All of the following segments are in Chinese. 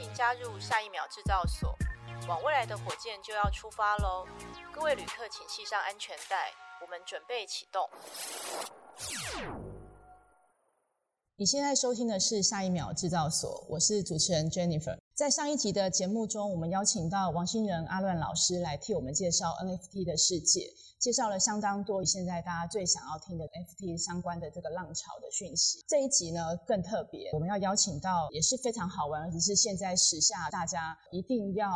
迎加入下一秒制造所，往未来的火箭就要出发喽！各位旅客，请系上安全带，我们准备启动。你现在收听的是下一秒制造所，我是主持人 Jennifer。在上一集的节目中，我们邀请到王新仁阿乱老师来替我们介绍 NFT 的世界。介绍了相当多现在大家最想要听的 NFT 相关的这个浪潮的讯息。这一集呢更特别，我们要邀请到也是非常好玩，而且是现在时下大家一定要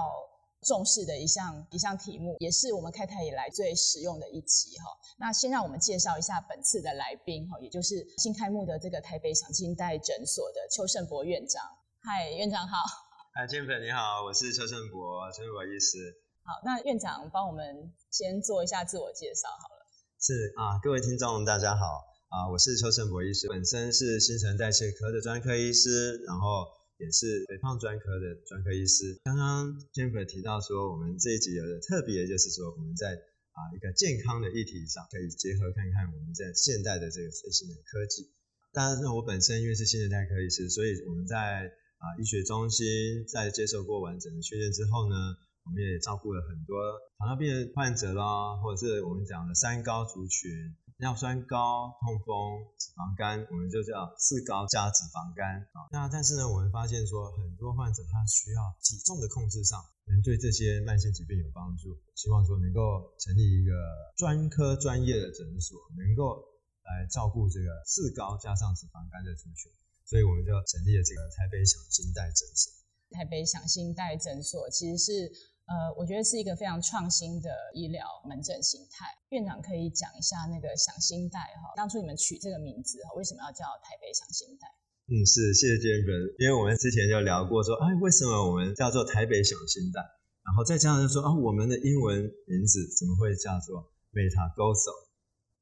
重视的一项一项题目，也是我们开台以来最实用的一集哈。那先让我们介绍一下本次的来宾哈，也就是新开幕的这个台北赏金代诊所的邱胜博院长。嗨，院长好。嗨，金粉你好，我是邱胜博，邱胜博医师。好，那院长帮我们先做一下自我介绍好了。是啊，各位听众大家好啊，我是邱胜博医师，本身是新陈代谢科的专科医师，然后也是肥胖专科的专科医师。刚刚 Jennifer 提到说，我们这一集有的特别，就是说我们在啊一个健康的议题上，可以结合看看我们在现代的这个最新的科技。当然，我本身因为是新陈代谢科医师，所以我们在啊医学中心在接受过完整的训练之后呢。我们也照顾了很多糖尿病患者啦，或者是我们讲的三高族群，尿酸高、痛风、脂肪肝，我们就叫四高加脂肪肝啊。那但是呢，我们发现说很多患者他需要体重的控制上，能对这些慢性疾病有帮助，希望说能够成立一个专科专业的诊所，能够来照顾这个四高加上脂肪肝的族群，所以我们就成立了这个台北享新代诊所。台北享新代诊所其实是。呃，我觉得是一个非常创新的医疗门诊形态。院长可以讲一下那个享新代哈，当初你们取这个名字哈，为什么要叫台北享新代？嗯，是，谢谢 Jennifer，因为我们之前就聊过说，哎，为什么我们叫做台北享新代？然后再加上就说，啊，我们的英文名字怎么会叫做 MetaGozo？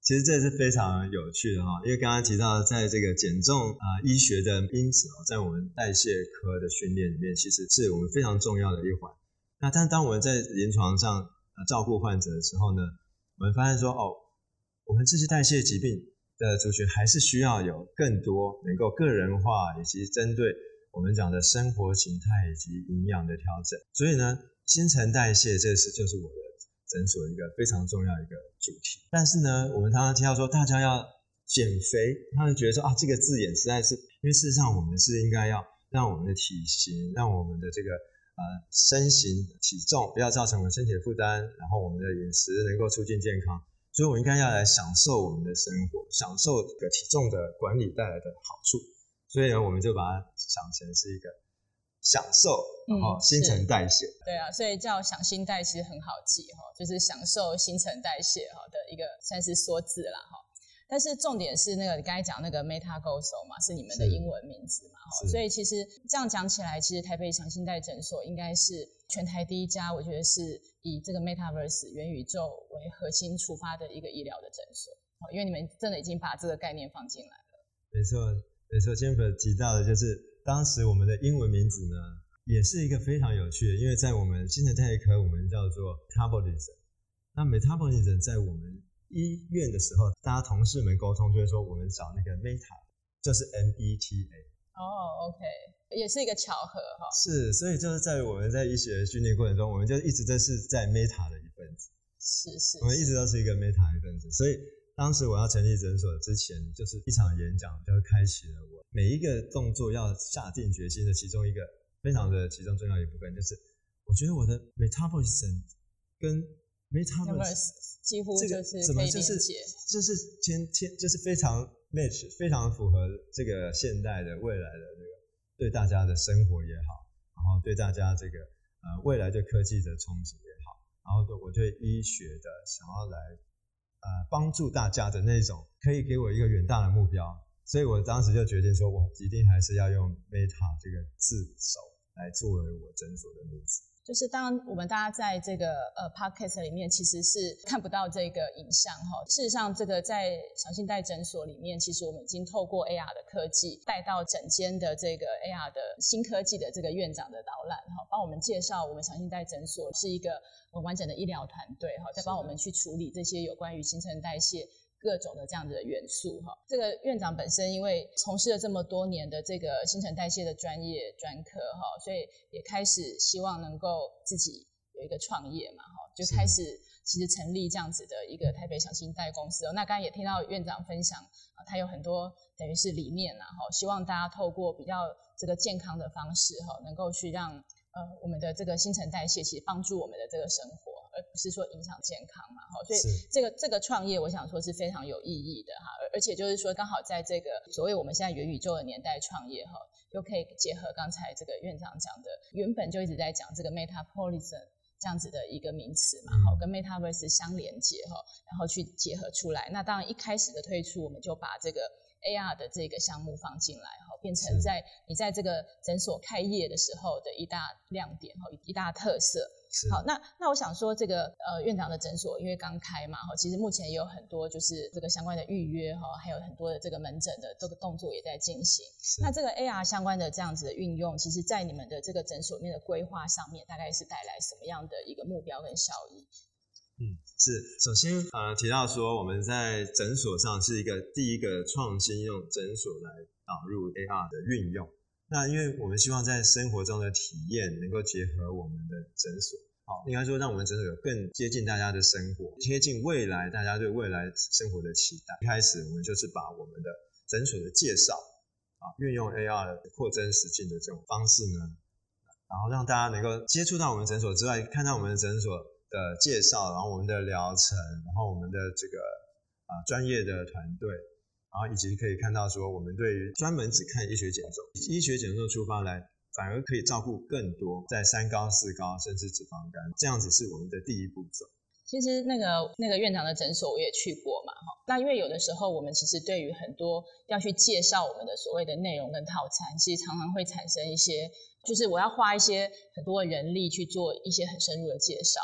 其实这是非常有趣的哈，因为刚刚提到在这个减重啊医学的因子哦，在我们代谢科的训练里面，其实是我们非常重要的一环。那但当我们在临床上照顾患者的时候呢，我们发现说，哦，我们这些代谢疾病的族群还是需要有更多能够个人化以及针对我们讲的生活形态以及营养的调整。所以呢，新陈代谢这是就是我的诊所一个非常重要一个主题。但是呢，我们常常听到说大家要减肥，他们觉得说啊，这个字眼实在是，因为事实上我们是应该要让我们的体型，让我们的这个。呃，身形体重不要造成我们身体的负担，然后我们的饮食能够促进健康，所以我们应该要来享受我们的生活，享受这个体重的管理带来的好处。所以呢，我们就把它想成是一个享受，然后新陈代谢。嗯、对啊，所以叫享新代其实很好记哈，就是享受新陈代谢哈的一个算是缩字啦哈。但是重点是那个你刚才讲那个 Meta Go s o 嘛，是你们的英文名字嘛？所以其实这样讲起来，其实台北享新代诊所应该是全台第一家，我觉得是以这个 Metaverse 元宇宙为核心出发的一个医疗的诊所。因为你们真的已经把这个概念放进来了。没错，没错。Jennifer 提到的就是当时我们的英文名字呢，也是一个非常有趣的，因为在我们新陈代谢科，我们叫做 Metabolism。那 Metabolism 在我们医院的时候，大家同事们沟通就会说，我们找那个 Meta，就是 M E T A。哦，OK，也是一个巧合哈。是，所以就是在我们在医学训练过程中，我们就一直都是在 Meta 的一份子。是是，我们一直都是一个 Meta 的一份子。所以当时我要成立诊所之前，就是一场演讲就开启了我每一个动作要下定决心的其中一个非常的其中重要一部分，就是我觉得我的 Metabolism 跟 Metaverse 几乎就是可以理解，就是天天就是非常 match，非常符合这个现代的未来的这个对大家的生活也好，然后对大家这个呃未来对科技的憧憬也好，然后对我对医学的想要来呃帮助大家的那种，可以给我一个远大的目标，所以我当时就决定说，我一定还是要用 Meta 这个字首来作为我诊所的名字。就是当我们大家在这个呃 podcast 里面，其实是看不到这个影像哈。事实上，这个在小信贷诊所里面，其实我们已经透过 AR 的科技带到整间的这个 AR 的新科技的这个院长的导览哈，帮我们介绍我们小信贷诊所是一个完整的医疗团队哈，在帮我们去处理这些有关于新陈代谢各种的这样子的元素哈。这个院长本身因为从事了这么多年的这个新陈代谢的专业专科哈，所以也开始希望能够自己有一个创业嘛哈，就开始其实成立这样子的一个台北小新代公司哦。那刚刚也听到院长分享啊，他有很多等于是理念啦哈，希望大家透过比较这个健康的方式哈，能够去让。呃，我们的这个新陈代谢其实帮助我们的这个生活，而不是说影响健康嘛，哈，所以这个这个创业，我想说是非常有意义的哈，而而且就是说，刚好在这个所谓我们现在元宇宙的年代创业哈，就可以结合刚才这个院长讲的，原本就一直在讲这个 meta p o l i s o n 这样子的一个名词嘛，哈，跟 Metaverse 相连接哈，然后去结合出来。那当然一开始的推出，我们就把这个 AR 的这个项目放进来哈。变成在你在这个诊所开业的时候的一大亮点哈，一大特色。好，那那我想说，这个呃院长的诊所因为刚开嘛哈，其实目前也有很多就是这个相关的预约哈，还有很多的这个门诊的这个动作也在进行。那这个 AR 相关的这样子的运用，其实在你们的这个诊所里面的规划上面，大概是带来什么样的一个目标跟效益？嗯，是，首先呃提到说我们在诊所上是一个第一个创新用诊所来导入 AR 的运用。那因为我们希望在生活中的体验能够结合我们的诊所，好，应该说让我们诊所有更接近大家的生活，贴近未来大家对未来生活的期待。一开始我们就是把我们的诊所的介绍啊，运用 AR 的扩增实境的这种方式呢，然后让大家能够接触到我们诊所之外，看到我们的诊所。的介绍，然后我们的疗程，然后我们的这个啊专业的团队，然后以及可以看到说，我们对于专门只看医学减重，医学减重出发来，反而可以照顾更多在三高、四高甚至脂肪肝，这样子是我们的第一步骤。其实那个那个院长的诊所我也去过嘛，哈，那因为有的时候我们其实对于很多要去介绍我们的所谓的内容跟套餐，其实常常会产生一些，就是我要花一些很多的人力去做一些很深入的介绍。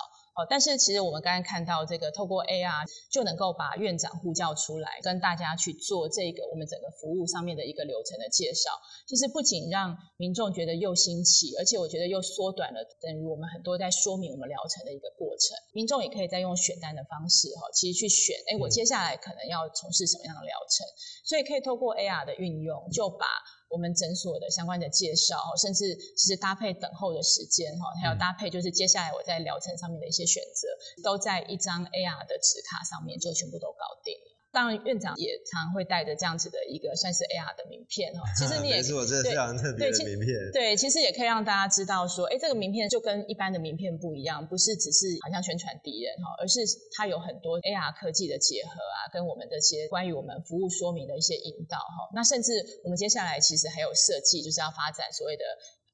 但是其实我们刚刚看到这个，透过 AR 就能够把院长呼叫出来，跟大家去做这个我们整个服务上面的一个流程的介绍。其实不仅让民众觉得又新奇，而且我觉得又缩短了等于我们很多在说明我们疗程的一个过程。民众也可以再用选单的方式哈，其实去选，哎，我接下来可能要从事什么样的疗程，所以可以透过 AR 的运用，就把。我们诊所的相关的介绍，甚至其实搭配等候的时间，哈，还有搭配就是接下来我在疗程上面的一些选择，都在一张 AR 的纸卡上面就全部都搞定了。当然，院长也常会带着这样子的一个算是 AR 的名片哈。其实你也是我，这是非常特别的名片。对，其实也可以让大家知道说，哎，这个名片就跟一般的名片不一样，不是只是好像宣传敌人哈，而是它有很多 AR 科技的结合啊，跟我们这些关于我们服务说明的一些引导哈。那甚至我们接下来其实还有设计，就是要发展所谓的。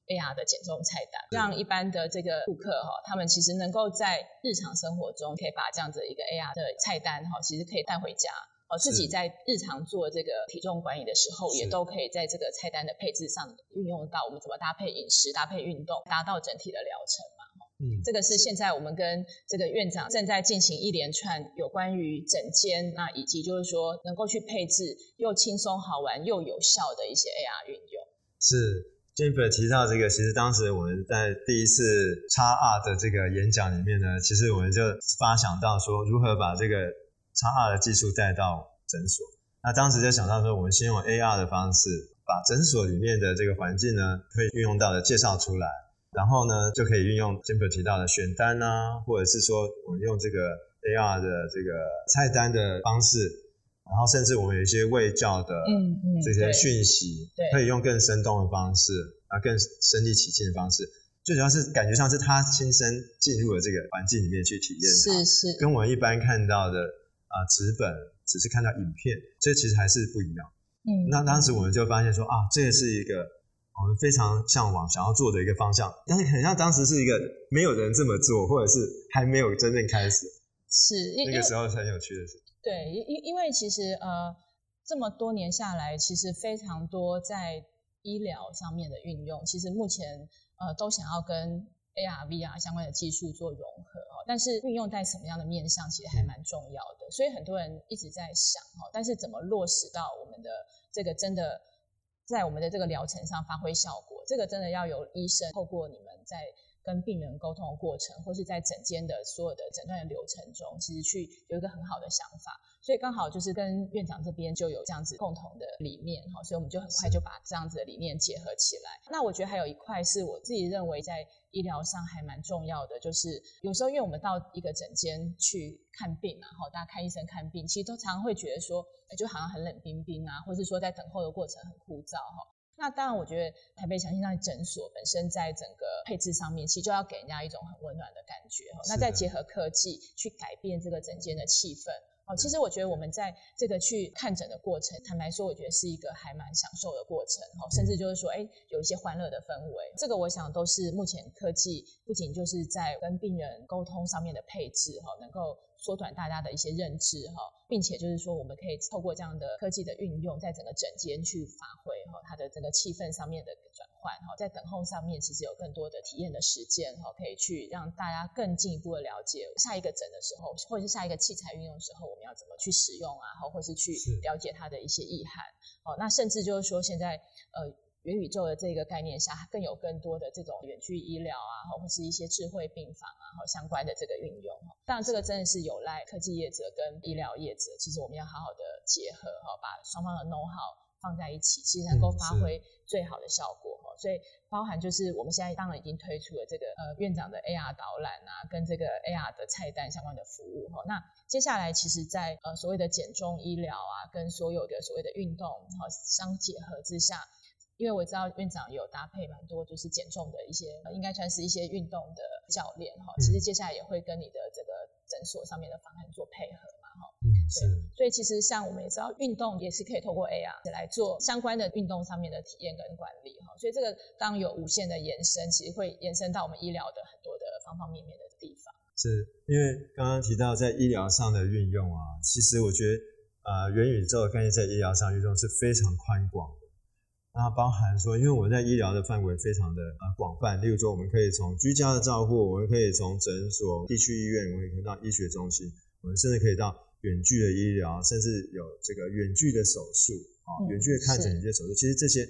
AR 的减重菜单，让一般的这个顾客哈，他们其实能够在日常生活中可以把这样子一个 AR 的菜单哈，其实可以带回家哦，自己在日常做这个体重管理的时候，也都可以在这个菜单的配置上运用到我们怎么搭配饮食、搭配运动，达到整体的疗程嘛。嗯，这个是现在我们跟这个院长正在进行一连串有关于整间，那以及就是说能够去配置又轻松好玩又有效的一些 AR 运用。是。Jennifer 提到这个，其实当时我们在第一次 XR 的这个演讲里面呢，其实我们就发想到说，如何把这个 XR 的技术带到诊所。那当时就想到说，我们先用 AR 的方式，把诊所里面的这个环境呢，可以运用到的介绍出来，然后呢，就可以运用 Jennifer 提到的选单啊，或者是说我们用这个 AR 的这个菜单的方式。然后甚至我们有一些卫教的这些讯息，可以用更生动的方式，啊，更身临其境的方式。最主要是感觉上是他亲身进入了这个环境里面去体验，是是，跟我们一般看到的啊纸本只是看到影片，这其实还是不一样。嗯，那当时我们就发现说啊，这个是一个我们非常向往想要做的一个方向，但是很像当时是一个没有人这么做，或者是还没有真正开始，是那个时候是很有趣的事。对，因因为其实呃这么多年下来，其实非常多在医疗上面的运用，其实目前呃都想要跟 AR、VR 相关的技术做融合哦，但是运用在什么样的面向，其实还蛮重要的。所以很多人一直在想哦，但是怎么落实到我们的这个真的在我们的这个疗程上发挥效果，这个真的要由医生透过你们在。跟病人沟通的过程，或是在诊间的所有的诊断的流程中，其实去有一个很好的想法。所以刚好就是跟院长这边就有这样子共同的理念哈，所以我们就很快就把这样子的理念结合起来。那我觉得还有一块是我自己认为在医疗上还蛮重要的，就是有时候因为我们到一个诊间去看病啊，哈，大家看医生看病，其实都常常会觉得说，就好像很冷冰冰啊，或是说在等候的过程很枯燥哈。那当然，我觉得台北祥心脏诊所本身在整个配置上面，其实就要给人家一种很温暖的感觉哈。那再结合科技去改变这个整间的气氛。哦，其实我觉得我们在这个去看诊的过程，坦白说，我觉得是一个还蛮享受的过程，哈，甚至就是说，哎，有一些欢乐的氛围。这个我想都是目前科技不仅就是在跟病人沟通上面的配置，哈，能够缩短大家的一些认知，哈，并且就是说，我们可以透过这样的科技的运用，在整个诊间去发挥，哈，它的整个气氛上面的转换，哈，在等候上面其实有更多的体验的时间，哈，可以去让大家更进一步的了解下一个诊的时候，或者是下一个器材运用的时候。我们要怎么去使用啊？或或是去了解它的一些意涵。哦，那甚至就是说，现在呃元宇宙的这个概念下，更有更多的这种远距医疗啊，或是一些智慧病房啊，和相关的这个运用。当然，这个真的是有赖科技业者跟医疗业者，其实我们要好好的结合哈，把双方的 know how 放在一起，其实能够发挥最好的效果。所以包含就是我们现在当然已经推出了这个呃院长的 AR 导览啊，跟这个 AR 的菜单相关的服务哈。那接下来其实在呃所谓的减重医疗啊，跟所有的所谓的运动哈相结合之下，因为我知道院长有搭配蛮多就是减重的一些，应该算是一些运动的教练哈。其实接下来也会跟你的这个诊所上面的方案做配合嘛哈。嗯，是。所以其实像我们也知道，运动也是可以透过 AR 来做相关的运动上面的体验跟管理哈。所以这个当然有无限的延伸，其实会延伸到我们医疗的很多的方方面面的地方。是因为刚刚提到在医疗上的运用啊，其实我觉得呃元宇宙的概念在医疗上运用是非常宽广的。那包含说，因为我们在医疗的范围非常的呃广泛，例如说我们可以从居家的照护，我们可以从诊所、地区医院，我们可以到医学中心，我们甚至可以到。远距的医疗，甚至有这个远距的手术啊，远距的看诊、远距的手术，其实这些，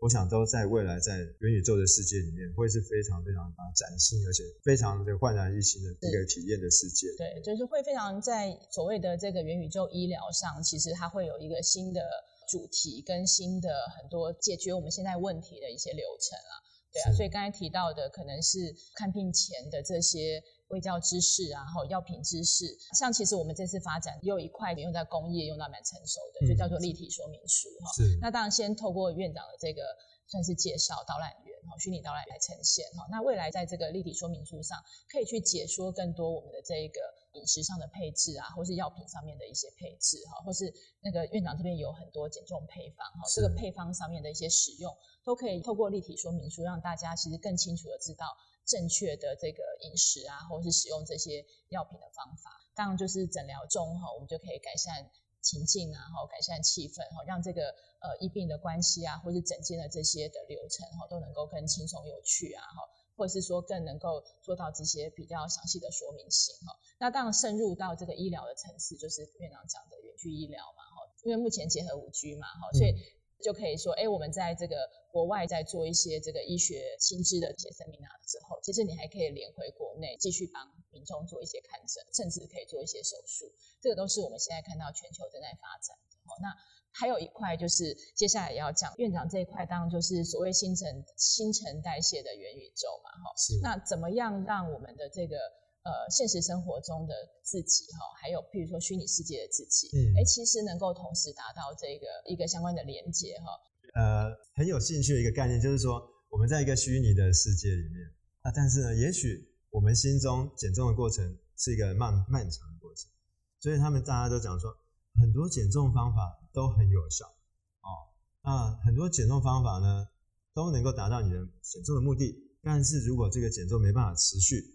我想都在未来在元宇宙的世界里面，会是非常非常啊崭新，而且非常的焕然一新的一个体验的世界。对，就是会非常在所谓的这个元宇宙医疗上，其实它会有一个新的主题跟新的很多解决我们现在问题的一些流程啊。对啊，所以刚才提到的可能是看病前的这些。卫教知识啊，还有药品知识，像其实我们这次发展也有一块用在工业，用到蛮成熟的，就叫做立体说明书哈。是。那当然先透过院长的这个算是介绍导览员哈，虚拟导览来呈现哈。那未来在这个立体说明书上，可以去解说更多我们的这一个饮食上的配置啊，或是药品上面的一些配置哈，或是那个院长这边有很多减重配方哈，这个配方上面的一些使用，都可以透过立体说明书让大家其实更清楚的知道。正确的这个饮食啊，或是使用这些药品的方法，当然就是诊疗中哈，我们就可以改善情境啊，哈，改善气氛哈，让这个呃医病的关系啊，或是诊间的这些的流程哈，都能够更轻松有趣啊，哈，或者是说更能够做到这些比较详细的说明性哈。那当然深入到这个医疗的层次，就是院长讲的远距医疗嘛，哈，因为目前结合五 G 嘛，哈，所以。就可以说，哎，我们在这个国外在做一些这个医学新知的一些 seminar 之后，其实你还可以连回国内继续帮民众做一些看诊，甚至可以做一些手术。这个都是我们现在看到全球正在发展的。那还有一块就是接下来要讲院长这一块，当然就是所谓新陈新陈代谢的元宇宙嘛，哈。是。那怎么样让我们的这个呃，现实生活中的自己哈，还有譬如说虚拟世界的自己，嗯，哎，其实能够同时达到这个一个相关的连接哈。呃，很有兴趣的一个概念就是说，我们在一个虚拟的世界里面啊，但是呢，也许我们心中减重的过程是一个漫漫长的过程，所以他们大家都讲说，很多减重方法都很有效哦，那很多减重方法呢都能够达到你的减重的目的，但是如果这个减重没办法持续。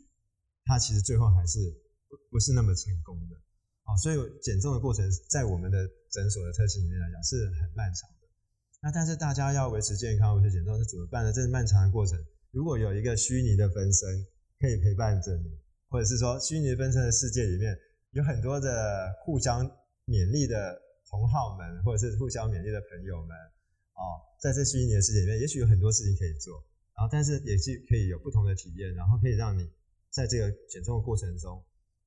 它其实最后还是不不是那么成功的，啊，所以减重的过程在我们的诊所的特性里面来讲是很漫长的。那但是大家要维持健康、维持减重是怎么办呢？这是漫长的过程，如果有一个虚拟的分身可以陪伴着你，或者是说虚拟分身的世界里面有很多的互相勉励的同好们，或者是互相勉励的朋友们，哦，在这虚拟的世界里面，也许有很多事情可以做，然后但是也是可以有不同的体验，然后可以让你。在这个减重的过程中，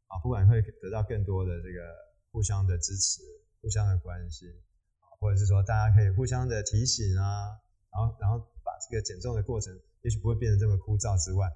啊，不管会得到更多的这个互相的支持、互相的关心，或者是说大家可以互相的提醒啊，然后然后把这个减重的过程，也许不会变得这么枯燥之外，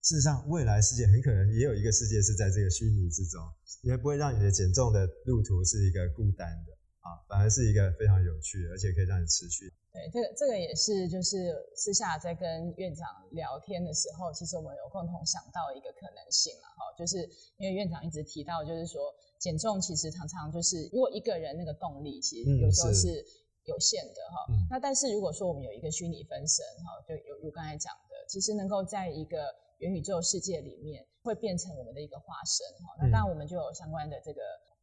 事实上未来世界很可能也有一个世界是在这个虚拟之中，也不会让你的减重的路途是一个孤单的啊，反而是一个非常有趣的，而且可以让你持续。对，这个这个也是，就是私下在跟院长聊天的时候，其实我们有共同想到一个可能性嘛，哈，就是因为院长一直提到，就是说减重其实常常就是，如果一个人那个动力其实有时候是有限的哈，嗯、那但是如果说我们有一个虚拟分身哈，就有如刚才讲的，其实能够在一个元宇宙世界里面会变成我们的一个化身哈，那当然我们就有相关的这个。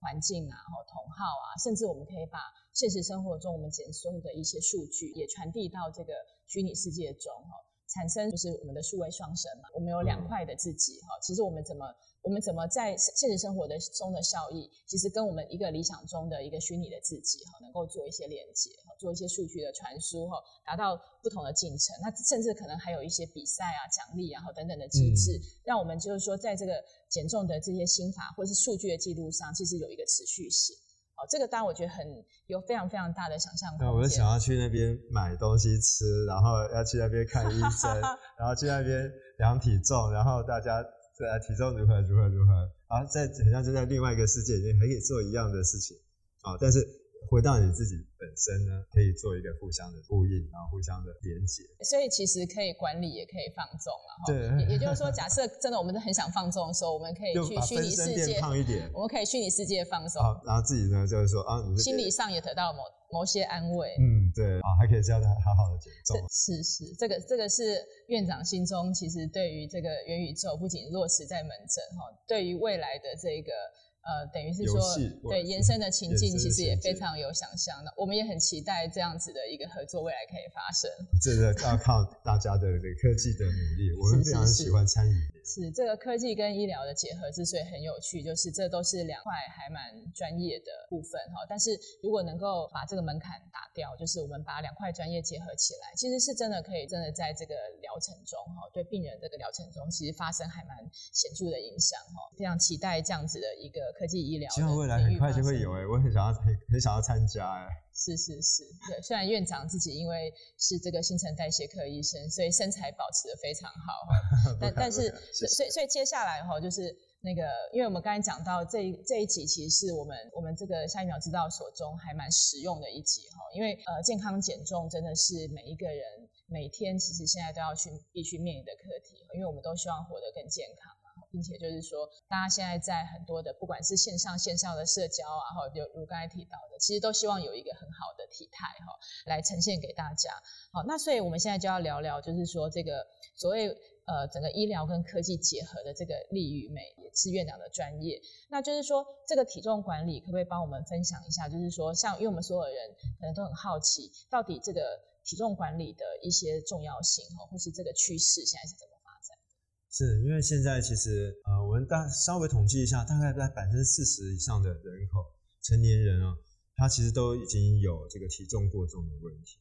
环境啊，吼同号啊，甚至我们可以把现实生活中我们减重的一些数据也传递到这个虚拟世界中哈。产生就是我们的数位双生嘛，我们有两块的自己哈。其实我们怎么我们怎么在现实生活的中的效益，其实跟我们一个理想中的一个虚拟的自己哈，能够做一些连接，做一些数据的传输哈，达到不同的进程。那甚至可能还有一些比赛啊、奖励啊等等的机制，让我们就是说在这个减重的这些心法或者是数据的记录上，其实有一个持续性。哦，这个当然我觉得很有非常非常大的想象空间。那我就想要去那边买东西吃，然后要去那边看医生，然后去那边量体重，然后大家在体重如何如何如何，然后在好像就在另外一个世界里面还可以做一样的事情啊，但是。回到你自己本身呢，可以做一个互相的呼应，然后互相的连接。所以其实可以管理，也可以放纵，了哈对，也也就是说，假设真的我们都很想放纵的时候，我们可以去虚拟世界胖一点，我们可以虚拟世界放松，然后自己呢就是说啊，你心理上也得到某某些安慰。嗯，对啊，还可以这样的好好的减重。是是，这个这个是院长心中其实对于这个元宇宙不仅落实在门诊哈，对于未来的这个。呃，等于是说，对延伸的情境，其实也非常有想象的。我们也很期待这样子的一个合作未来可以发生。这个要靠大家的这个科技的努力，我们非常喜欢参与。是这个科技跟医疗的结合之所以很有趣，就是这都是两块还蛮专业的部分哈。但是如果能够把这个门槛打掉，就是我们把两块专业结合起来，其实是真的可以真的在这个疗程中哈，对病人这个疗程中其实发生还蛮显著的影响哈。非常期待这样子的一个科技医疗。希望未来很快就会有哎，我很想要很很想要参加哎。是是是，对，虽然院长自己因为是这个新陈代谢科医生，所以身材保持的非常好，但但是所以所以接下来哈，就是那个，因为我们刚才讲到这一这一集，其实是我们我们这个下一秒知道所中还蛮实用的一集哈，因为呃健康减重真的是每一个人每天其实现在都要去必须面临的课题，因为我们都希望活得更健康。并且就是说，大家现在在很多的不管是线上线下的社交啊，哈，就如刚才提到的，其实都希望有一个很好的体态哈，来呈现给大家。好，那所以我们现在就要聊聊，就是说这个所谓呃整个医疗跟科技结合的这个力与美，也是院长的专业。那就是说，这个体重管理可不可以帮我们分享一下？就是说，像因为我们所有人可能都很好奇，到底这个体重管理的一些重要性哈，或是这个趋势现在是怎么？是因为现在其实呃，我们大稍微统计一下，大概在百分之四十以上的人口成年人啊，他其实都已经有这个体重过重的问题。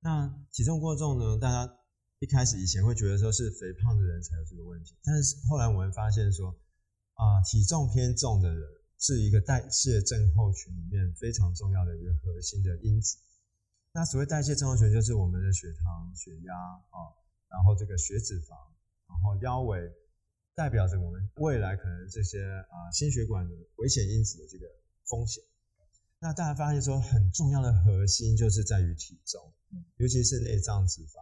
那体重过重呢，大家一开始以前会觉得说是肥胖的人才有这个问题，但是后来我们发现说啊，体重偏重的人是一个代谢症候群里面非常重要的一个核心的因子。那所谓代谢症候群，就是我们的血糖、血压啊，然后这个血脂肪。然后腰围代表着我们未来可能这些啊心血管危险因子的这个风险。那大家发现说很重要的核心就是在于体重，尤其是内脏脂肪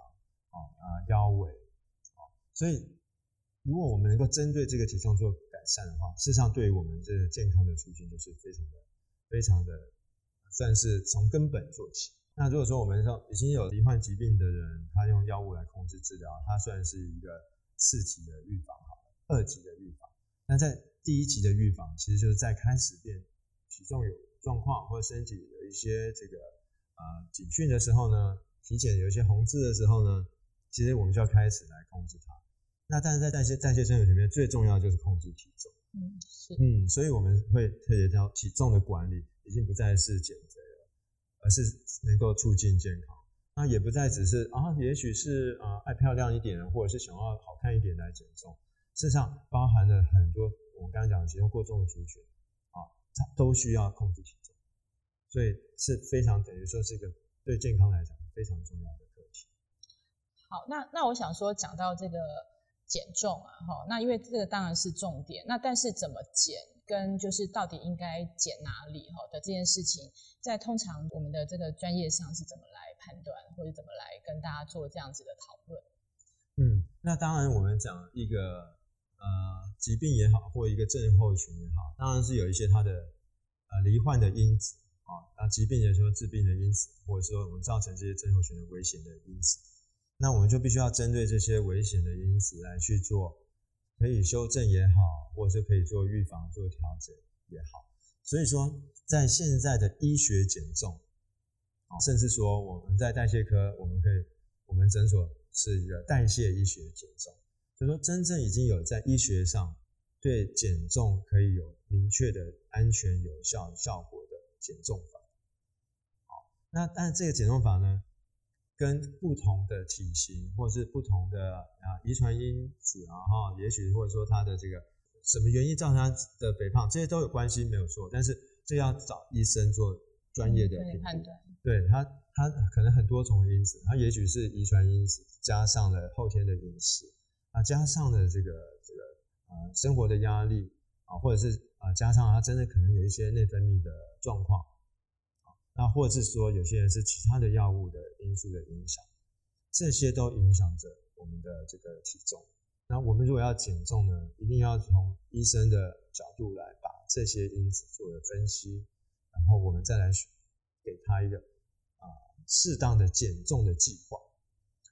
啊啊腰围啊。所以如果我们能够针对这个体重做改善的话，事实上对于我们这个健康的促进就是非常的非常的算是从根本做起。那如果说我们说已经有罹患疾病的人，他用药物来控制治疗，他算是一个。次级的预防好了，二级的预防。那在第一级的预防，其实就是在开始变体重有状况或者身体有一些这个呃警讯的时候呢，体检有一些红字的时候呢，其实我们就要开始来控制它。那但是在代谢代谢生活里面，最重要的就是控制体重。嗯，是。嗯，所以我们会特别挑体重的管理，已经不再是减肥了，而是能够促进健康。那也不再只是啊，也许是啊爱漂亮一点，或者是想要好看一点来减重。事实上，包含了很多我们刚刚讲的体重过重的族群啊，它都需要控制体重，所以是非常等于说是一个对健康来讲非常重要的课题。好，那那我想说讲到这个减重啊，哈，那因为这个当然是重点，那但是怎么减？跟就是到底应该减哪里哈的这件事情，在通常我们的这个专业上是怎么来判断，或者怎么来跟大家做这样子的讨论？嗯，那当然我们讲一个呃疾病也好，或一个症候群也好，当然是有一些它的呃罹患的因子啊，那疾病也就是说致病的因子，或者说我们造成这些症候群的危险的因子，那我们就必须要针对这些危险的因子来去做。可以修正也好，或者是可以做预防、做调整也好。所以说，在现在的医学减重，甚至说我们在代谢科，我们可以，我们诊所是一个代谢医学减重，就是说真正已经有在医学上对减重可以有明确的安全有效效果的减重法。好，那但这个减重法呢，跟不同的体型，或者是不同的啊遗传因子啊哈，也许或者说他的这个什么原因造成他的肥胖，这些都有关系没有错，但是这要找医生做专业的判断。对它，它可能很多重因子，它也许是遗传因子加上了后天的饮食啊，加上了这个这个啊生活的压力啊，或者是啊加上他真的可能有一些内分泌的状况。啊那或者是说，有些人是其他的药物的因素的影响，这些都影响着我们的这个体重。那我们如果要减重呢，一定要从医生的角度来把这些因子做了分析，然后我们再来选给他一个啊适当的减重的计划。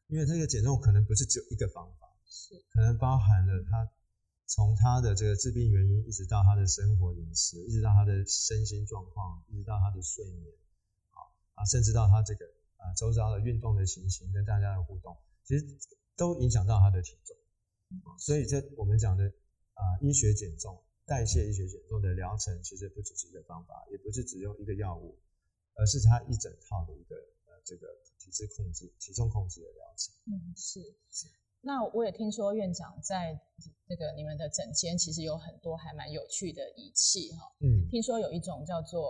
因为这个减重可能不是只有一个方法，是可能包含了他从他的这个致病原因，一直到他的生活饮食，一直到他的身心状况，一直到他的睡眠。啊啊，甚至到他这个啊周遭的运动的情形跟大家的互动，其实都影响到他的体重。所以这我们讲的啊医学减重、代谢医学减重的疗程，其实不只是一个方法，也不是只用一个药物，而是它一整套的一个呃这个体质控制、体重控制的疗程。嗯，是是。那我也听说院长在那个你们的诊间，其实有很多还蛮有趣的仪器哈。嗯，听说有一种叫做。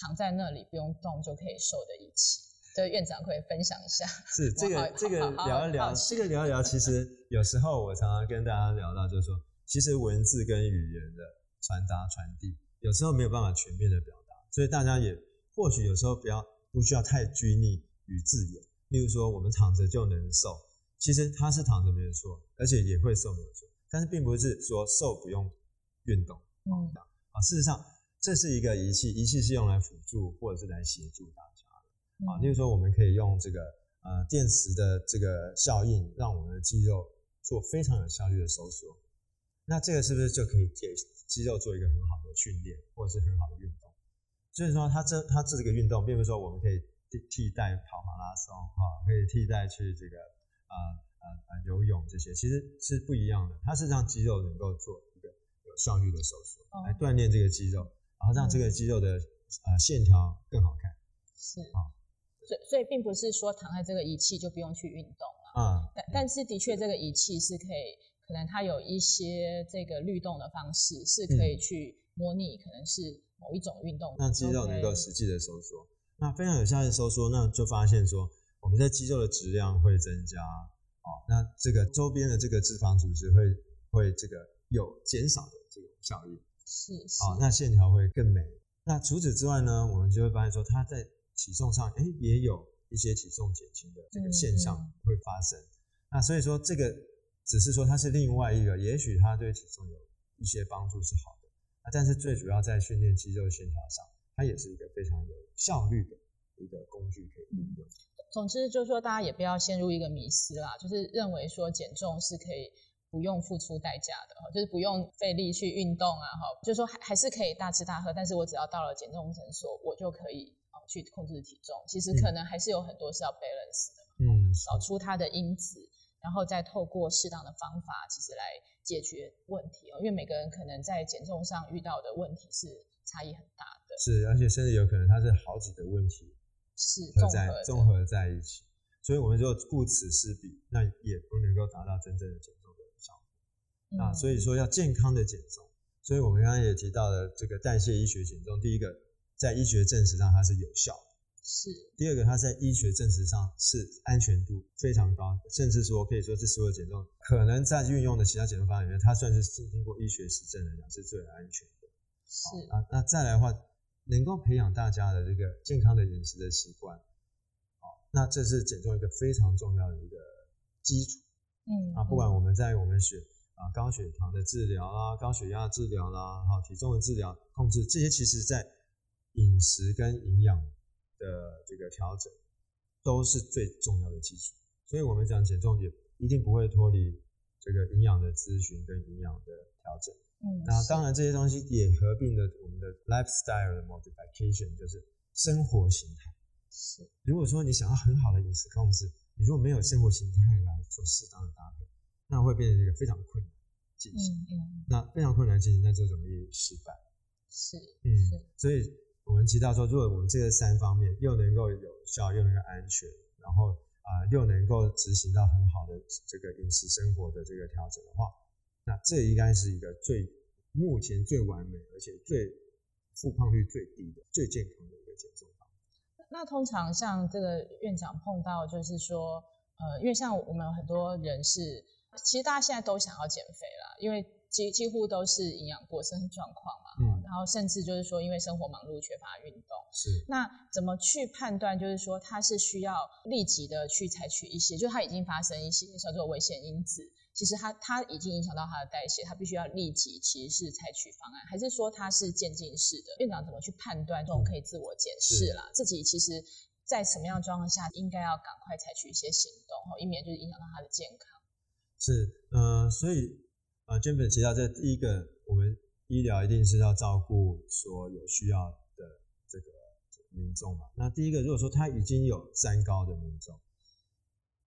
躺在那里不用动就可以瘦的仪器，对院长可以分享一下。是这个这个聊一聊，这个聊一聊。其实有时候我常常跟大家聊到，就是说，其实文字跟语言的传达传递，有时候没有办法全面的表达，所以大家也或许有时候不要不需要太拘泥于字眼。例如说，我们躺着就能瘦，其实他是躺着没有错，而且也会瘦没有错，但是并不是说瘦不用运动。嗯，啊，事实上。这是一个仪器，仪器是用来辅助或者是来协助大家的啊。例如说，我们可以用这个呃电磁的这个效应，让我们的肌肉做非常有效率的收缩。那这个是不是就可以给肌肉做一个很好的训练，或者是很好的运动？所以说，它这它这个运动，并不是说我们可以替替代跑马拉松哈，可以替代去这个啊啊啊游泳这些，其实是不一样的。它是让肌肉能够做一个有效率的收缩，来锻炼这个肌肉。然后让这个肌肉的呃线条更好看，是。啊，所以所以并不是说躺在这个仪器就不用去运动了啊，但但是的确这个仪器是可以，可能它有一些这个律动的方式是可以去模拟，可能是某一种运动，让肌肉能够实际的收缩。那非常有效的收缩，那就发现说我们在肌肉的质量会增加，哦，那这个周边的这个脂肪组织会会这个有减少的这个效应。是，是啊，那线条会更美。那除此之外呢，我们就会发现说，它在体重上，哎，也有一些体重减轻的这个现象会发生。嗯嗯、那所以说，这个只是说它是另外一个，也许它对体重有一些帮助是好的。啊，但是最主要在训练肌肉线条上，它也是一个非常有效率的一个工具可以运用。总之就是说，大家也不要陷入一个迷思啦，就是认为说减重是可以。不用付出代价的，就是不用费力去运动啊，哈，就是说还还是可以大吃大喝，但是我只要到了减重诊所，我就可以去控制体重。其实可能还是有很多是要 balance 的，嗯，找出它的因子，然后再透过适当的方法，其实来解决问题哦。因为每个人可能在减重上遇到的问题是差异很大的，是，而且甚至有可能它是好几个问题是综合综合在一起，所以我们就顾此失彼，那也不能够达到真正的减重的效果。啊，所以说要健康的减重，所以我们刚刚也提到了这个代谢医学减重，第一个在医学证实上它是有效的，是。第二个，它在医学证实上是安全度非常高，甚至说可以说是所有减重可能在运用的其他减重方法里面，它算是经过医学实证来讲是最安全的。是啊，那再来的话，能够培养大家的这个健康的饮食的习惯，那这是减重一个非常重要的一个基础。嗯，啊，不管我们在我们学啊高血糖的治疗啦、高血压治疗啦、好体重的治疗控制这些，其实在饮食跟营养的这个调整都是最重要的基础。所以我们讲减重也一定不会脱离这个营养的咨询跟营养的调整。嗯，那当然这些东西也合并了我们的 lifestyle 的 modification，就是生活形态。是，如果说你想要很好的饮食控制，你如果没有生活形态来做适当的搭配，那会变成一个非常困难进行。嗯嗯。那非常困难进行，那就容易失败。是，嗯，所以我们提到说，如果我们这个三方面又能够有效，又能够安全，然后啊、呃、又能够执行到很好的这个饮食生活的这个调整的话。那这应该是一个最目前最完美，而且最复胖率最低的、最健康的一个减重法。那通常像这个院长碰到，就是说，呃，因为像我们有很多人是，其实大家现在都想要减肥啦，因为几几乎都是营养过剩状况嘛，嗯，然后甚至就是说，因为生活忙碌，缺乏运动，是。那怎么去判断，就是说，他是需要立即的去采取一些，就他已经发生一些叫做危险因子。其实他他已经影响到他的代谢，他必须要立即其实是采取方案，还是说他是渐进式的？院长怎么去判断这种可以自我检视啦？自己其实，在什么样的状况下应该要赶快采取一些行动，以免就是影响到他的健康。是，嗯、呃，所以啊，Jennifer 提到这第一个，我们医疗一定是要照顾说有需要的这个民众嘛。那第一个，如果说他已经有三高的民众，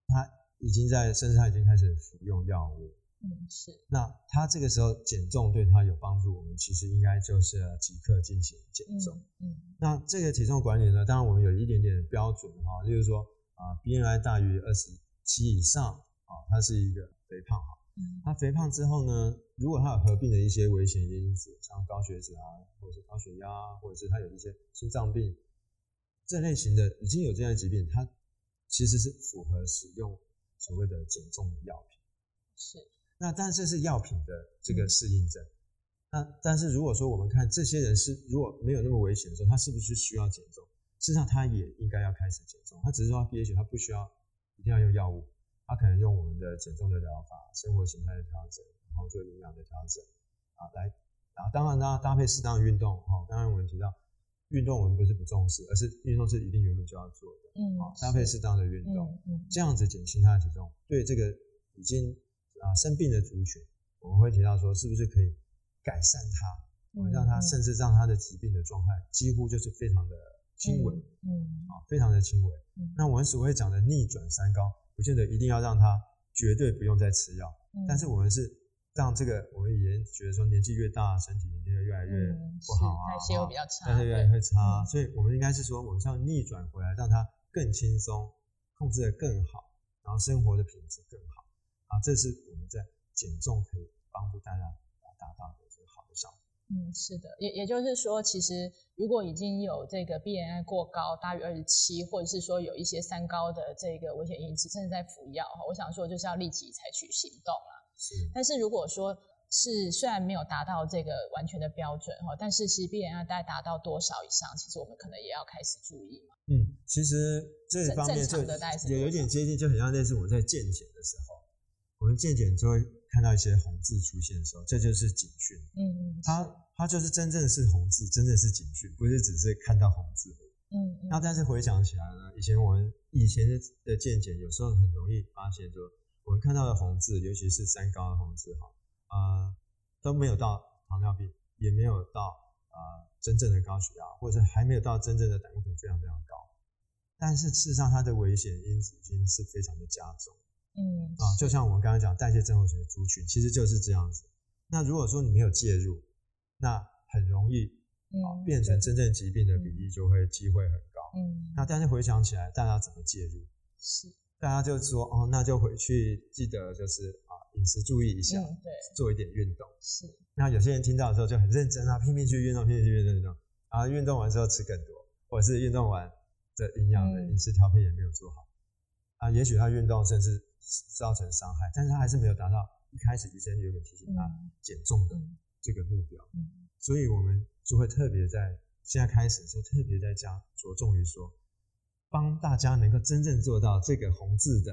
他。已经在，甚至他已经开始服用药物。嗯，是。那他这个时候减重对他有帮助，我们其实应该就是要即刻进行减重。嗯。嗯，那这个体重管理呢，当然我们有一点点标准哈，例如说啊，BMI 大于二十七以上啊，他是一个肥胖哈。嗯。他肥胖之后呢，如果他有合并的一些危险因子，像高血脂啊，或者是高血压啊，或者是他有一些心脏病这类型的已经有这样的疾病，他其实是符合使用。所谓的减重的药品是，那但这是药品的这个适应症。那但是如果说我们看这些人是如果没有那么危险的时候，他是不是需要减重？事实上他也应该要开始减重。他只是说 pH 他不需要一定要用药物，他可能用我们的减重的疗法、生活形态的调整，然后做营养的调整啊来啊，当然呢搭配适当的运动。哈，刚刚我们提到。运动我们不是不重视，而是运动是一定原本就要做的。嗯，搭配适当的运动，嗯，嗯，这样子减轻他的体重。对这个已经啊生病的族群，我们会提到说，是不是可以改善他，嗯，让他甚至让他的疾病的状态几乎就是非常的轻微，嗯，啊，非常的轻微。嗯，那我们所谓讲的逆转三高，不见得一定要让他绝对不用再吃药，嗯，但是我们是。让这个我们以前觉得说年纪越大，身体就会越来越不好啊，代谢又比较差，代谢越来越差，所以我们应该是说，我们要逆转回来，让他更轻松，控制得更好，然后生活的品质更好啊，这是我们在减重可以帮助大家达到的。嗯，是的，也也就是说，其实如果已经有这个 BMI 过高大于二十七，或者是说有一些三高的这个危险因子，甚至在服药，我想说就是要立即采取行动了。是，但是如果说是虽然没有达到这个完全的标准哈，但是其实 BMI 大概达到多少以上，其实我们可能也要开始注意嘛。嗯，其实这方面就也有点接近，就很像类似我们在健检的时候，我们健检就会看到一些红字出现的时候，这就是警讯。嗯嗯，它它就是真正是红字，真正是警讯，不是只是看到红字。嗯嗯。那但是回想起来呢，以前我们以前的见解有时候很容易发现说。我们看到的红字，尤其是三高的红字，哈，呃，都没有到糖尿病，也没有到呃真正的高血压，或者还没有到真正的胆固醇非常非常高。但是事实上，它的危险因子已经是非常的加重。嗯，啊，就像我们刚刚讲代谢症候群的族群，其实就是这样子。那如果说你没有介入，那很容易啊变成真正疾病的比例就会机会很高。嗯，那但是回想起来，大家怎么介入？是。大家就说哦，那就回去记得就是啊，饮饮食注意一下，嗯、对，做一点运动。是。那有些人听到的时候就很认真啊，拼命去运动，拼命去运动运动，然后运动完之后吃更多，或者是运动完的营养的饮食调配也没有做好，嗯、啊，也许他运动甚至造成伤害，但是他还是没有达到一开始医生原本提醒他减重的这个目标，所以我们就会特别在现在开始就特别在加着重于说，帮大家能够真正做到这个红字的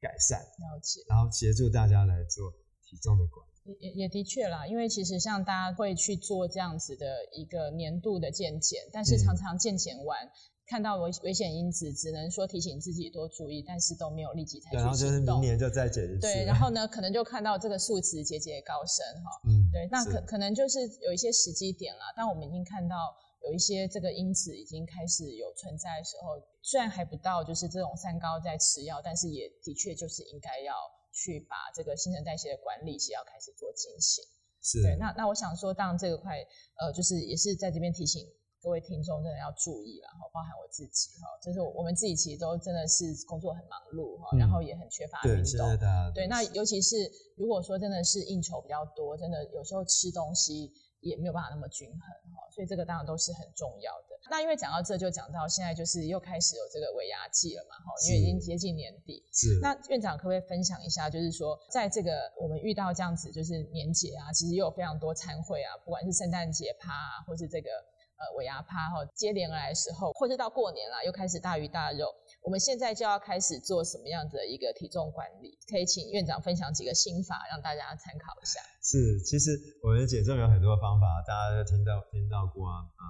改善，了解，然后协助大家来做体重的管理。也也的确啦，因为其实像大家会去做这样子的一个年度的健检，但是常常健检完、嗯、看到危危险因子，只能说提醒自己多注意，但是都没有立即采取行动。然后就是明年就再检一次。对，然后呢，可能就看到这个数值节节高升哈。嗯，对，那可可能就是有一些时机点啦，当我们已经看到有一些这个因子已经开始有存在的时候，虽然还不到就是这种三高在吃药，但是也的确就是应该要。去把这个新陈代谢的管理，是要开始做进行。是，对。那那我想说，当然这个块，呃，就是也是在这边提醒各位听众，真的要注意，然后包含我自己哈，就是我们自己其实都真的是工作很忙碌哈，嗯、然后也很缺乏运动。对，那尤其是如果说真的是应酬比较多，真的有时候吃东西也没有办法那么均衡哈，所以这个当然都是很重要的。那因为讲到这就讲到现在就是又开始有这个尾牙季了嘛，哈，因为已经接近年底。是。那院长可不可以分享一下，就是说在这个我们遇到这样子就是年节啊，其实又有非常多餐会啊，不管是圣诞节趴啊，或是这个呃尾牙趴哈，接连而来的时候，或是到过年了又开始大鱼大肉，我们现在就要开始做什么样子的一个体重管理？可以请院长分享几个心法，让大家参考一下。是，其实我们减重有很多方法，大家都听到听到过啊啊。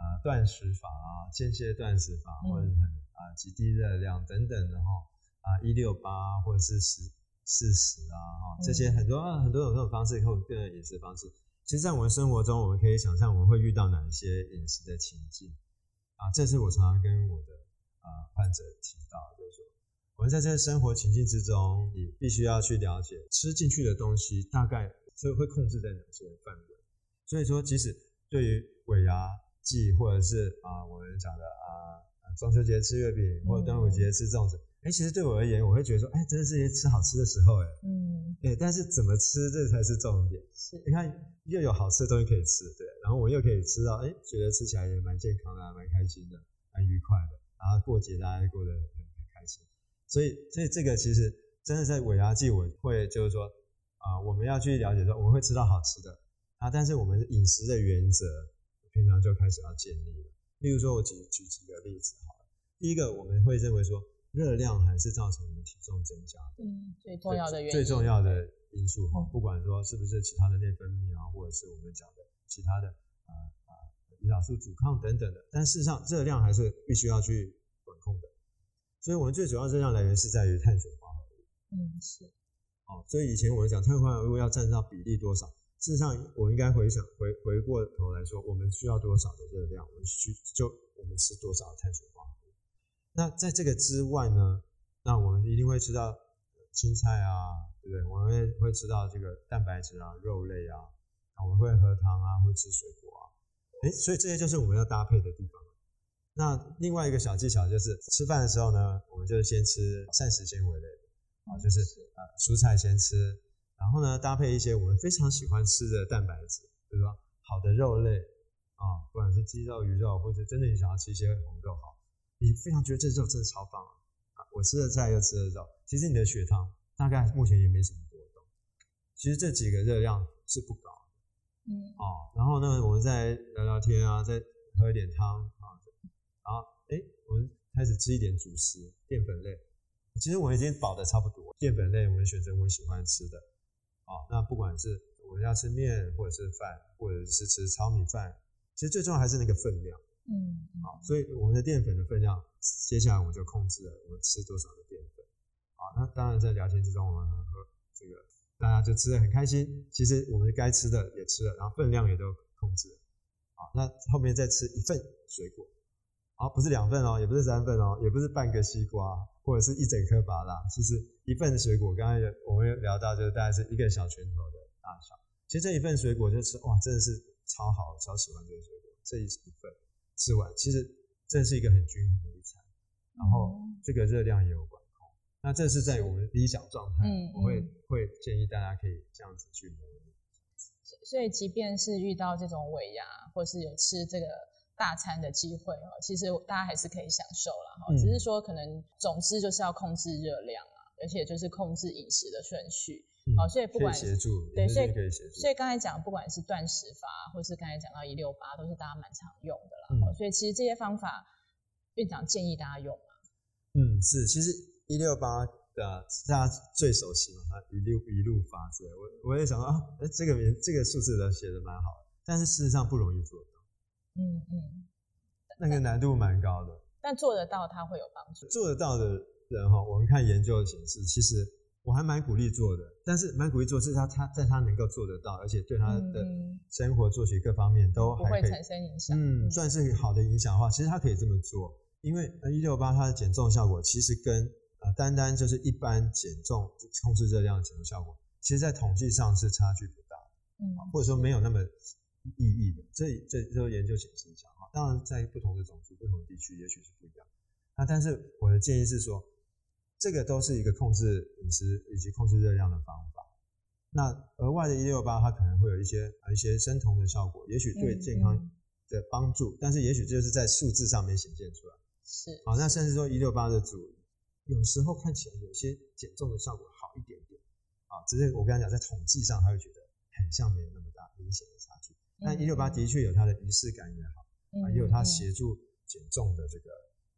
啊，断食法啊，间歇断食法，或者很啊极低热量等等的哈，啊一六八或者是十四十啊，哈这些很多啊很多种这种方式，或个人饮食方式，其实，在我们生活中，我们可以想象我们会遇到哪一些饮食的情境啊？这是我常常跟我的啊患者提到，就是说，我们在这些生活情境之中，你必须要去了解吃进去的东西大概是会控制在哪些范围。所以说，即使对于尾牙。季或者是啊，我们讲的啊，中秋节吃月饼，或者端午节吃粽子，哎、嗯，其实对我而言，我会觉得说，哎，真的是一些吃好吃的时候，哎，嗯，对，但是怎么吃，这才是重点。是，你看又有好吃的东西可以吃，对，然后我又可以吃到，哎，觉得吃起来也蛮健康的，蛮开心的，蛮愉快的，然后过节大家过得很很开心。所以，所以这个其实真的在尾牙季，我会就是说，啊，我们要去了解说，我们会吃到好吃的啊，但是我们饮食的原则。平常就开始要建立了。例如说，我举举几个例子好了。第一个，我们会认为说，热量还是造成我们体重增加的，嗯，最重要的原因，最重要的因素哈。不管说是不是其他的内分泌啊，或者是我们讲的其他的啊啊胰岛素阻抗等等的，但事实上，热量还是必须要去管控的。所以我们最主要热量来源是在于碳水化合物。嗯，是。好，所以以前我们讲碳水化合物要占到比例多少？事实上，我应该回想回回过头来说，我们需要多少的热量？我们需就我们吃多少的碳水化合物？那在这个之外呢？那我们一定会吃到青菜啊，对不对？我们会会吃到这个蛋白质啊、肉类啊，我们会喝汤啊，会吃水果啊。哎，所以这些就是我们要搭配的地方。那另外一个小技巧就是吃饭的时候呢，我们就先吃膳食纤维类的啊，就是呃蔬菜先吃。然后呢，搭配一些我们非常喜欢吃的蛋白质，比如说好的肉类啊，不管是鸡肉、鱼肉，或者真的你想要吃一些红肉，好，你非常觉得这肉真的超棒啊！我吃的菜又吃的肉，其实你的血糖大概目前也没什么波动。其实这几个热量是不高的，嗯，哦，然后呢，我们再聊聊天啊，再喝一点汤啊，然后哎，我们开始吃一点主食，淀粉类。其实我已经饱的差不多，淀粉类我们选择我们喜欢吃的。啊，那不管是我们要吃面，或者是饭，或者是吃糙米饭，其实最重要还是那个分量。嗯，好，所以我们的淀粉的分量，接下来我们就控制了我们吃多少的淀粉。好，那当然在聊天之中，我们和这个大家就吃的很开心。其实我们该吃的也吃了，然后分量也都控制了。好，那后面再吃一份水果。好，不是两份哦，也不是三份哦，也不是半个西瓜，或者是一整颗芭乐，其实一份水果，刚刚有我们有聊到，就是大概是一个小拳头的大小。其实这一份水果就吃，哇，真的是超好，超喜欢这个水果。这一份吃完，其实这是一个很均衡的一餐，然后这个热量也有管控。那这是在我们理想状态，嗯，我会会建议大家可以这样子去模拟。所以，即便是遇到这种尾牙，或是有吃这个大餐的机会哦，其实大家还是可以享受了哈。只是说，可能总之就是要控制热量啊，而且就是控制饮食的顺序。好，所以不管协助，对，所以可以协助。所以刚才讲，不管是断食法，或是刚才讲到一六八，都是大家蛮常用的啦。嗯，所以其实这些方法，院长建议大家用吗？嗯，是，其实一六八的大家最熟悉嘛，它一路一路发这我我也想到啊，哎，这个名这个数字都写的蛮好的，但是事实上不容易做到。嗯嗯，那个难度蛮高的。但做得到，它会有帮助。做得到的人哈，我们看研究的显示，其实。我还蛮鼓励做的，但是蛮鼓励做是他他在他能够做得到，而且对他的生活作息各方面都还可以不会产生影响。嗯，算是好的影响的话，其实他可以这么做，因为一六八它的减重效果其实跟呃单单就是一般减重控制热量的减重效果，其实在统计上是差距不大，嗯，或者说没有那么意义的。这这这个研究显示一下啊，当然在不同的种族、不同的地区，也许是不一样。那但是我的建议是说。这个都是一个控制饮食以及控制热量的方法。那额外的一六八，它可能会有一些一些生酮的效果，也许对健康的帮助，嗯嗯、但是也许就是在数字上面显现出来。是。好，那甚至说一六八的组，有时候看起来有些减重的效果好一点点。啊，只是我刚才讲，在统计上他会觉得很像没有那么大明显的差距。但一六八的确有它的仪式感也好，啊，也有它协助减重的这个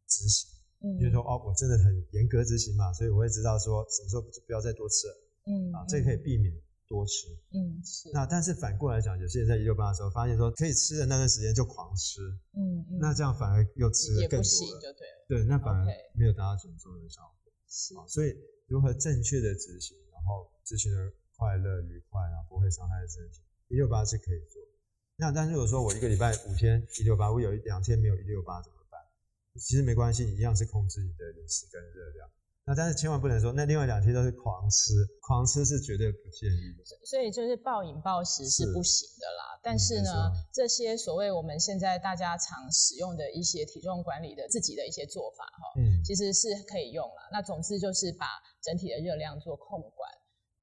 执行。嗯，就是说哦，我真的很严格执行嘛，所以我会知道说什么时候不要再多吃了。嗯，啊，这个可以避免多吃。嗯，是。那但是反过来讲，有些人在一六八的时候发现说可以吃的那段时间就狂吃。嗯嗯。那这样反而又吃的更多了。就对了。对，那反而没有达到减重的效果。是。啊所以如何正确的执行，然后执行的快乐愉快啊，不会伤害身体，一六八是可以做。那但是如果说我一个礼拜五天一六八，我有一两天没有一六八怎么？其实没关系，你一样是控制你的饮食跟热量。那但是千万不能说，那另外两天都是狂吃，狂吃是绝对不建议的。所以就是暴饮暴食是不行的啦。是但是呢，嗯、这些所谓我们现在大家常使用的一些体重管理的自己的一些做法哈，嗯，其实是可以用了。那总之就是把整体的热量做控管，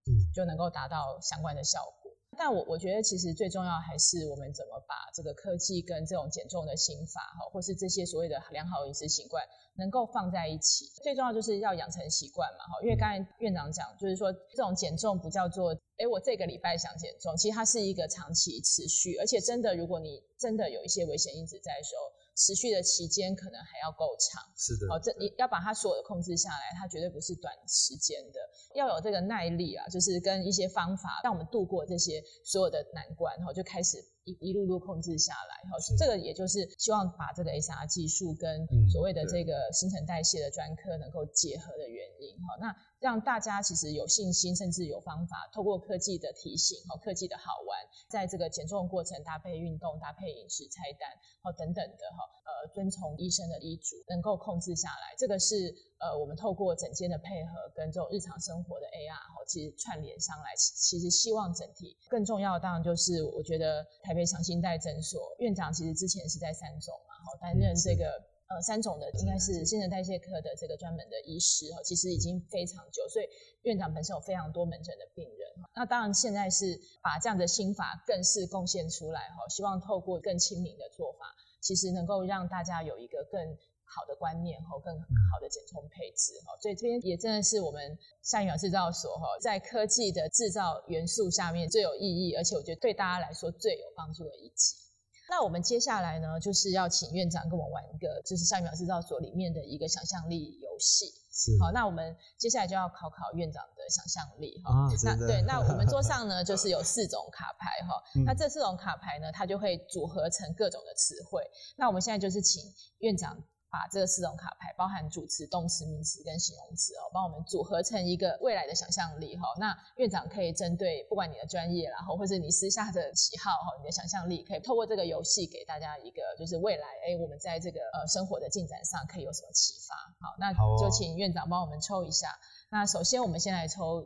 嗯，就能够达到相关的效果。但我我觉得其实最重要还是我们怎么把这个科技跟这种减重的心法哈，或是这些所谓的良好饮食习惯能够放在一起。最重要就是要养成习惯嘛哈，因为刚才院长讲就是说这种减重不叫做哎我这个礼拜想减重，其实它是一个长期持续，而且真的如果你真的有一些危险因子在的时候。持续的期间可能还要够长，是的，哦，这你要把它所有的控制下来，它绝对不是短时间的，要有这个耐力啊，就是跟一些方法让我们度过这些所有的难关，然后就开始一一路路控制下来，哈，这个也就是希望把这个 SR 技术跟所谓的这个新陈代谢的专科能够结合的原因，哈，那。让大家其实有信心，甚至有方法，透过科技的提醒和科技的好玩，在这个减重过程搭配运动、搭配饮食菜单哦等等的哈，呃，遵从医生的医嘱，能够控制下来。这个是呃，我们透过整间的配合跟这种日常生活的 AR 哈，其实串联上来，其实希望整体更重要的当然就是，我觉得台北长兴代诊所院长其实之前是在三中嘛，哈，担任这个。呃，三种的应该是新陈代谢科的这个专门的医师哈，其实已经非常久，所以院长本身有非常多门诊的病人。那当然现在是把这样的心法更是贡献出来哈，希望透过更亲民的做法，其实能够让大家有一个更好的观念和更好的减重配置哈。所以这边也真的是我们下一秒制造所哈，在科技的制造元素下面最有意义，而且我觉得对大家来说最有帮助的一集。那我们接下来呢，就是要请院长跟我们玩一个，就是下一秒制造所里面的一个想象力游戏。是。好，那我们接下来就要考考院长的想象力哈。啊，那对，那我们桌上呢，就是有四种卡牌哈。嗯、那这四种卡牌呢，它就会组合成各种的词汇。那我们现在就是请院长。把这个四种卡牌，包含主词、动词、名词跟形容词哦，帮我们组合成一个未来的想象力哈。那院长可以针对不管你的专业，然后或者你私下的喜好哈，你的想象力可以透过这个游戏给大家一个就是未来哎，我们在这个呃生活的进展上可以有什么启发？好，那就请院长帮我们抽一下。那首先我们先来抽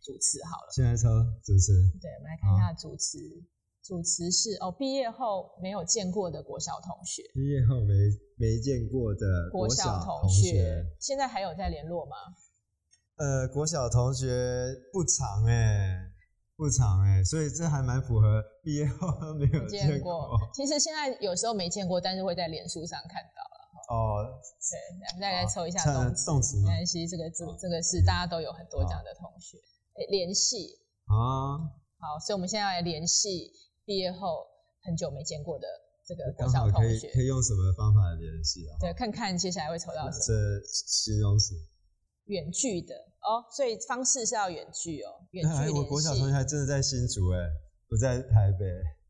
主词好了。先来抽主词。对，我们来看一下主词。主词是哦，毕业后没有见过的国小同学。毕业后没没见过的国小同学，现在还有在联络吗？呃，国小同学不长哎，不长哎，所以这还蛮符合毕业后都没有见过。其实现在有时候没见过，但是会在脸书上看到了。哦，对，我们再来抽一下动词。动词，没关系，这个这这个是大家都有很多这样的同学。联系啊，好，所以我们现在要来联系毕业后很久没见过的这个国小同学。可以用什么方法来联系啊？对，看看接下来会抽到什么。这形容词。远距的哦，所以方式是要远距哦，远距联系。我国小同学还真的在新竹哎，不在台北。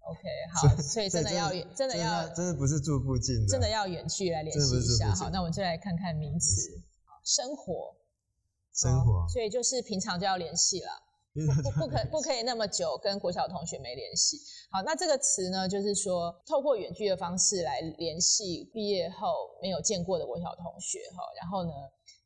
OK，好，所以真的要远，真的要，真的不是住附近的，真的要远距来联系一下。好，那我们就来看看名词，生活，生活，所以就是平常就要联系了，不不可不可以那么久跟国小同学没联系。好，那这个词呢，就是说透过远距的方式来联系毕业后没有见过的国小同学哈，然后呢，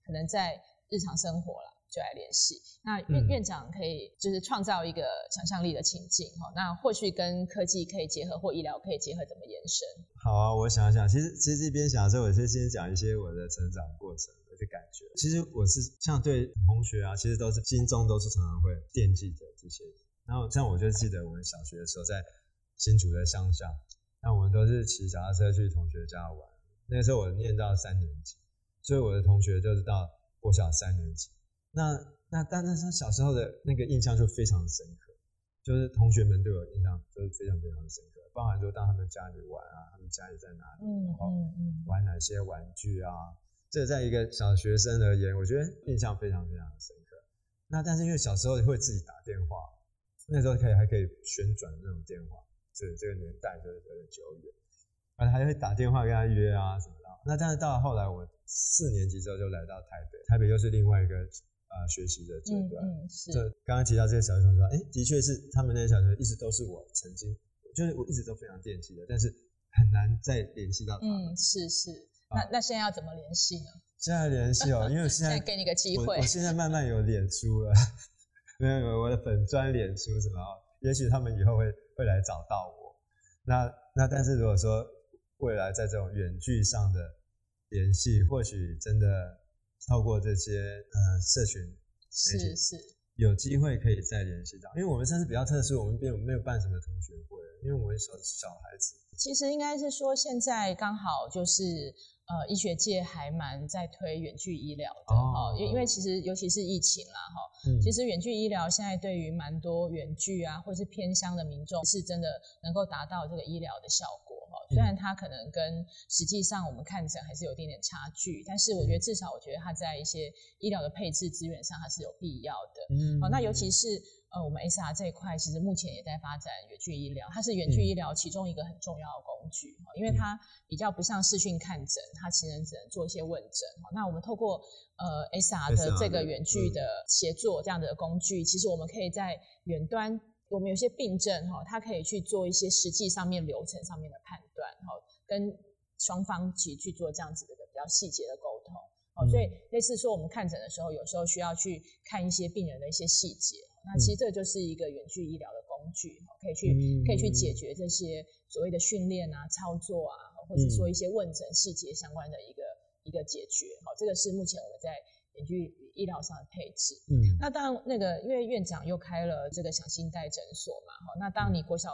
可能在。日常生活了，就来联系。那院院长可以就是创造一个想象力的情境哈，那或许跟科技可以结合，或医疗可以结合，怎么延伸？好啊，我想想，其实其实这边想的时候，我就先讲一些我的成长过程的感觉。其实我是像对同学啊，其实都是心中都是常常会惦记着这些。然后像我就记得我们小学的时候，在新竹的乡下，那我们都是骑脚踏车去同学家玩。那个时候我念到三年级，所以我的同学就是到。国小三年级，那那但是他小时候的那个印象就非常深刻，就是同学们对我印象都是非常非常深刻，包含就到他们家里玩啊，他们家里在哪里，然后玩哪些玩具啊，这在一个小学生而言，我觉得印象非常非常的深刻。那但是因为小时候会自己打电话，那时候可以还可以旋转那种电话，所以这个年代就是有点久远，而还会打电话跟他约啊什么的。那但是到了后来我。四年级之后就来到台北，台北又是另外一个呃学习的阶段。嗯，嗯，是。就刚刚提到这些小学同学，哎，的确是他们那些小学一直都是我曾经，就是我一直都非常惦记的，但是很难再联系到他们。嗯，是是。那那现在要怎么联系呢？现在联系哦，因为现在，现在给你个机会我，我现在慢慢有脸书了，没有没有我的粉砖脸书什么，也许他们以后会会来找到我。那那但是如果说未来在这种远距上的。联系或许真的透过这些呃社群是是有机会可以再联系到，因为我们算是比较特殊，我们没有没有办什么同学会，因为我们小小孩子。其实应该是说现在刚好就是呃医学界还蛮在推远距医疗的哈，因、哦、因为其实尤其是疫情啦哈，嗯、其实远距医疗现在对于蛮多远距啊或是偏乡的民众是真的能够达到这个医疗的效果。虽然它可能跟实际上我们看诊还是有一点点差距，但是我觉得至少我觉得它在一些医疗的配置资源上它是有必要的。嗯，好，那尤其是呃我们 SR 这一块，其实目前也在发展远距医疗，它是远距医疗其中一个很重要的工具，因为它比较不像视讯看诊，它其实只能做一些问诊。那我们透过呃 SR 的这个远距的协作这样的工具，其实我们可以在远端。我们有些病症哈，它可以去做一些实际上面流程上面的判断，哈，跟双方一起去做这样子的比较细节的沟通，哦，所以类似说我们看诊的时候，有时候需要去看一些病人的一些细节，那其实这就是一个远距医疗的工具，可以去可以去解决这些所谓的训练啊、操作啊，或者说一些问诊细节相关的一个一个解决，好，这个是目前我们在。远距医疗上的配置，嗯，那当然，那个因为院长又开了这个小心带诊所嘛，哈，那当你国小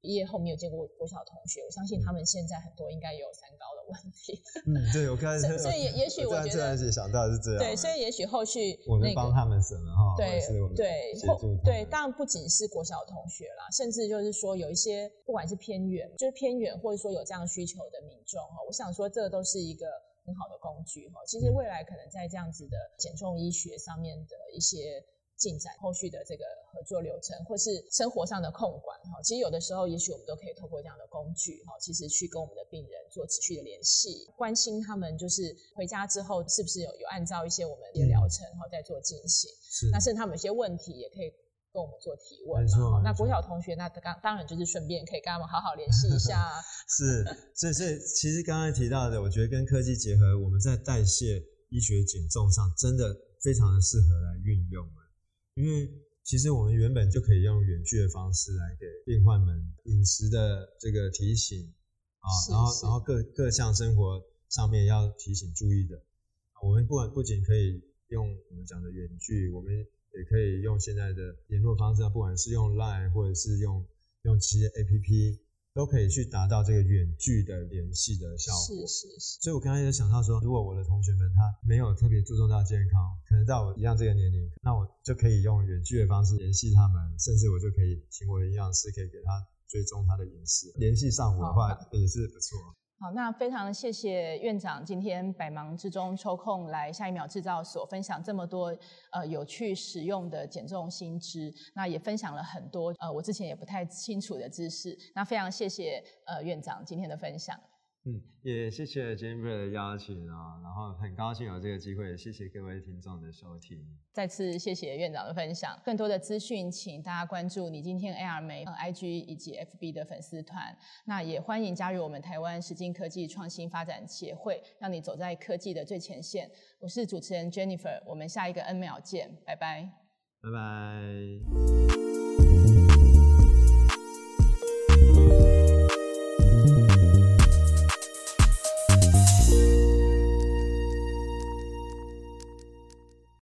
毕业后没有见过国小同学，我相信他们现在很多应该也有三高的问题，嗯，对，我刚才所以也也许我觉得想到是这样，对，所以也许后续我能帮他们什么哈，对对对，当然不仅是国小同学啦，甚至就是说有一些不管是偏远，就是偏远或者说有这样需求的民众哈，我想说这都是一个。很好的工具哈，其实未来可能在这样子的减重医学上面的一些进展，后续的这个合作流程，或是生活上的控管哈，其实有的时候，也许我们都可以透过这样的工具哈，其实去跟我们的病人做持续的联系，关心他们就是回家之后是不是有有按照一些我们的疗程然后在做进行，是，那甚至他们有些问题也可以。跟我们做提问，没错。那国小同学，那当当然就是顺便可以跟他们好好联系一下啊。是，所以所以其实刚才提到的，我觉得跟科技结合，我们在代谢、医学、减重上真的非常的适合来运用。因为其实我们原本就可以用远距的方式来给病患们饮食的这个提醒啊，然后然后各各项生活上面要提醒注意的，我们不管不仅可以。用我们讲的远距，我们也可以用现在的联络方式，不管是用 Line 或者是用用企业 APP，都可以去达到这个远距的联系的效果。是是是。所以我刚才也想到说，如果我的同学们他没有特别注重到健康，可能到我一样这个年龄，那我就可以用远距的方式联系他们，甚至我就可以请我的营养师可以给他追踪他的饮食，联系上我的话也是不错。好，那非常谢谢院长今天百忙之中抽空来下一秒制造所分享这么多呃有趣实用的减重新知，那也分享了很多呃我之前也不太清楚的知识，那非常谢谢呃院长今天的分享。嗯，也谢谢 Jennifer 的邀请啊，然后很高兴有这个机会，谢谢各位听众的收听。再次谢谢院长的分享，更多的资讯请大家关注你今天 AR 媒 IG 以及 FB 的粉丝团，那也欢迎加入我们台湾实境科技创新发展协会，让你走在科技的最前线。我是主持人 Jennifer，我们下一个 N 秒见，拜拜，拜拜。